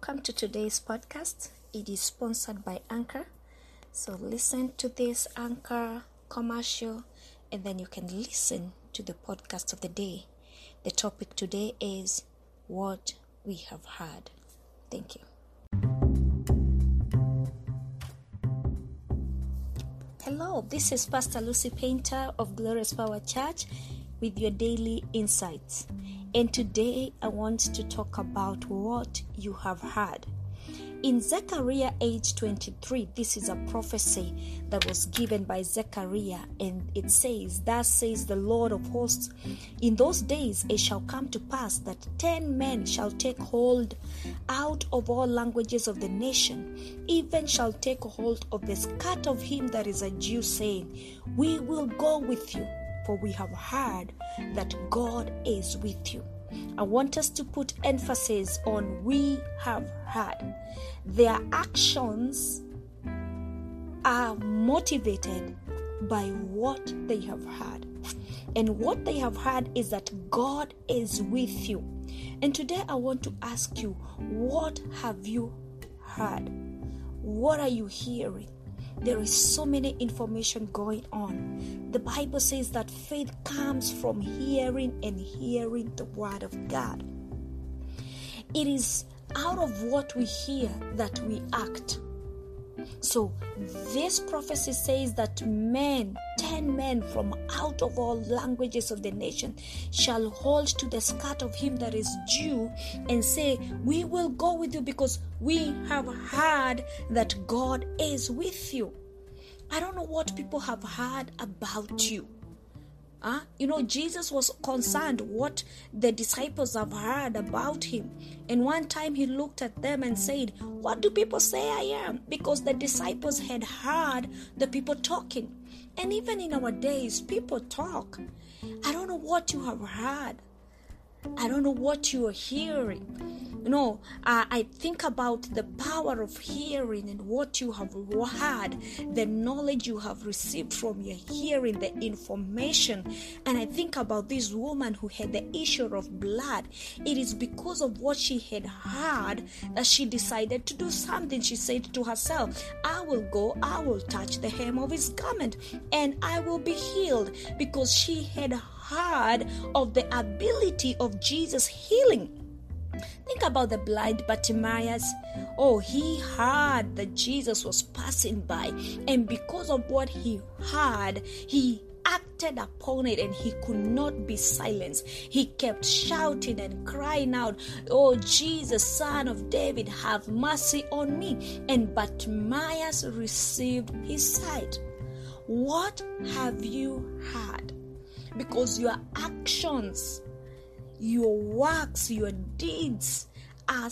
welcome to today's podcast. It is sponsored by Anchor. So listen to this Anchor commercial and then you can listen to the podcast of the day. The topic today is what we have heard. Thank you. Hello, this is Pastor Lucy Painter of Glorious Power Church with your daily insights. And today I want to talk about what you have heard. In Zechariah 8:23, this is a prophecy that was given by Zechariah, and it says, Thus says the Lord of hosts, in those days it shall come to pass that ten men shall take hold out of all languages of the nation, even shall take hold of the skirt of him that is a Jew, saying, We will go with you, for we have heard that God is with you. I want us to put emphasis on we have heard. Their actions are motivated by what they have heard. And what they have heard is that God is with you. And today I want to ask you, what have you heard? What are you hearing? There is so many information going on. The Bible says that faith comes from hearing and hearing the word of God. It is out of what we hear that we act. So, this prophecy says that men, ten men from out of all languages of the nation, shall hold to the skirt of him that is Jew and say, We will go with you because we have heard that God is with you. I don't know what people have heard about you. Huh? You know, Jesus was concerned what the disciples have heard about him. And one time he looked at them and said, What do people say I am? Because the disciples had heard the people talking. And even in our days, people talk. I don't know what you have heard. I don't know what you are hearing. Know, uh, I think about the power of hearing and what you have heard, the knowledge you have received from your hearing, the information. And I think about this woman who had the issue of blood. It is because of what she had heard that she decided to do something. She said to herself, I will go, I will touch the hem of his garment, and I will be healed because she had heard of the ability of Jesus healing. Think about the blind Bartimaeus. Oh, he heard that Jesus was passing by, and because of what he heard, he acted upon it and he could not be silenced. He kept shouting and crying out, Oh, Jesus, son of David, have mercy on me. And Bartimaeus received his sight. What have you heard? Because your actions your works, your deeds are,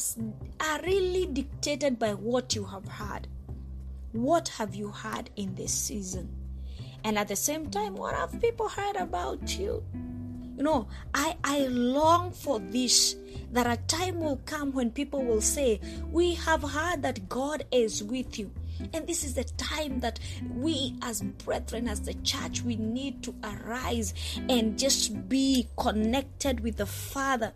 are really dictated by what you have heard. What have you heard in this season? And at the same time, what have people heard about you? You know, I, I long for this that a time will come when people will say, We have heard that God is with you. And this is the time that we, as brethren, as the church, we need to arise and just be connected with the Father.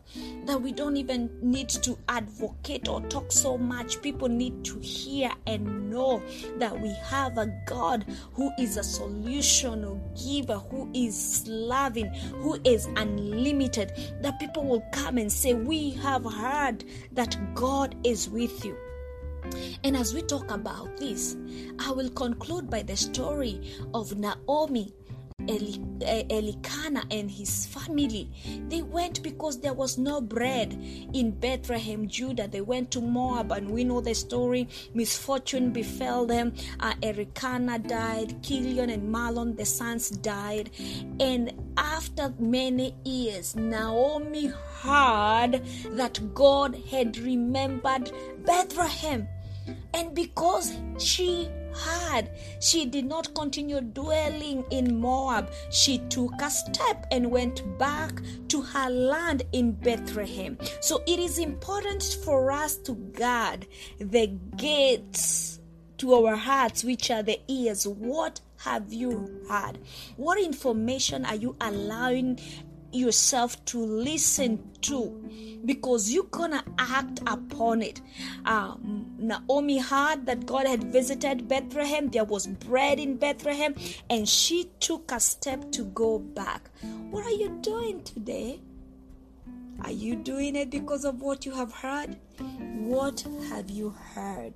That we don't even need to advocate or talk so much. People need to hear and know that we have a God who is a solution or giver, who is loving, who is unlimited. That people will come and say, We have heard that God is with you. And as we talk about this, I will conclude by the story of Naomi Eli, eh, Elikana and his family. They went because there was no bread in Bethlehem, Judah. They went to Moab, and we know the story. Misfortune befell them. Uh, Erikana died. Chilion and Mahlon, the sons, died. And after many years, Naomi heard that God had remembered Bethlehem. And because she had, she did not continue dwelling in Moab. She took a step and went back to her land in Bethlehem. So it is important for us to guard the gates to our hearts, which are the ears. What have you heard? What information are you allowing yourself to listen to because you're gonna act upon it. Um, Naomi heard that God had visited Bethlehem, there was bread in Bethlehem, and she took a step to go back. What are you doing today? Are you doing it because of what you have heard? What have you heard?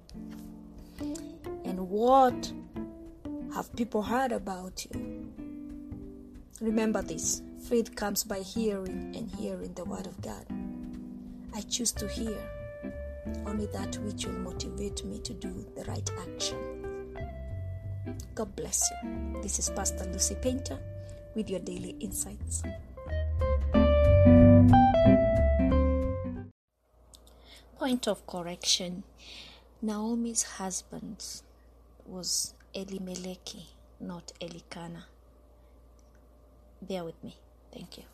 And what have people heard about you? Remember this faith comes by hearing, and hearing the Word of God. I choose to hear only that which will motivate me to do the right action. God bless you. This is Pastor Lucy Painter with your daily insights. Point of correction Naomi's husband was Elimeleki, not Elikana. Bear with me. Thank you.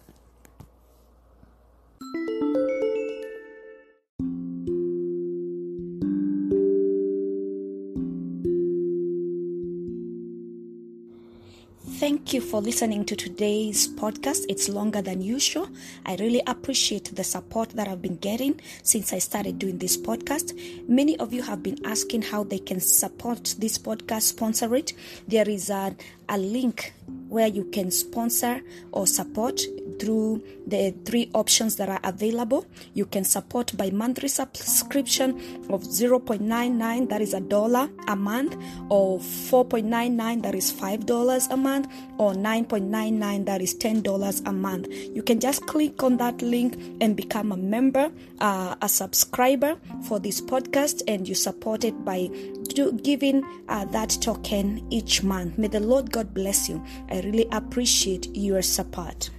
Thank you for listening to today's podcast. It's longer than usual. I really appreciate the support that I've been getting since I started doing this podcast. Many of you have been asking how they can support this podcast, sponsor it. There is a, a link where you can sponsor or support through the three options that are available. You can support by monthly subscription of 0.99, that is a dollar a month, or 4.99, that is $5 a month, or 9.99, that is $10 a month. You can just click on that link and become a member, uh, a subscriber for this podcast, and you support it by do, giving uh, that token each month. May the Lord God bless you. I really appreciate your support.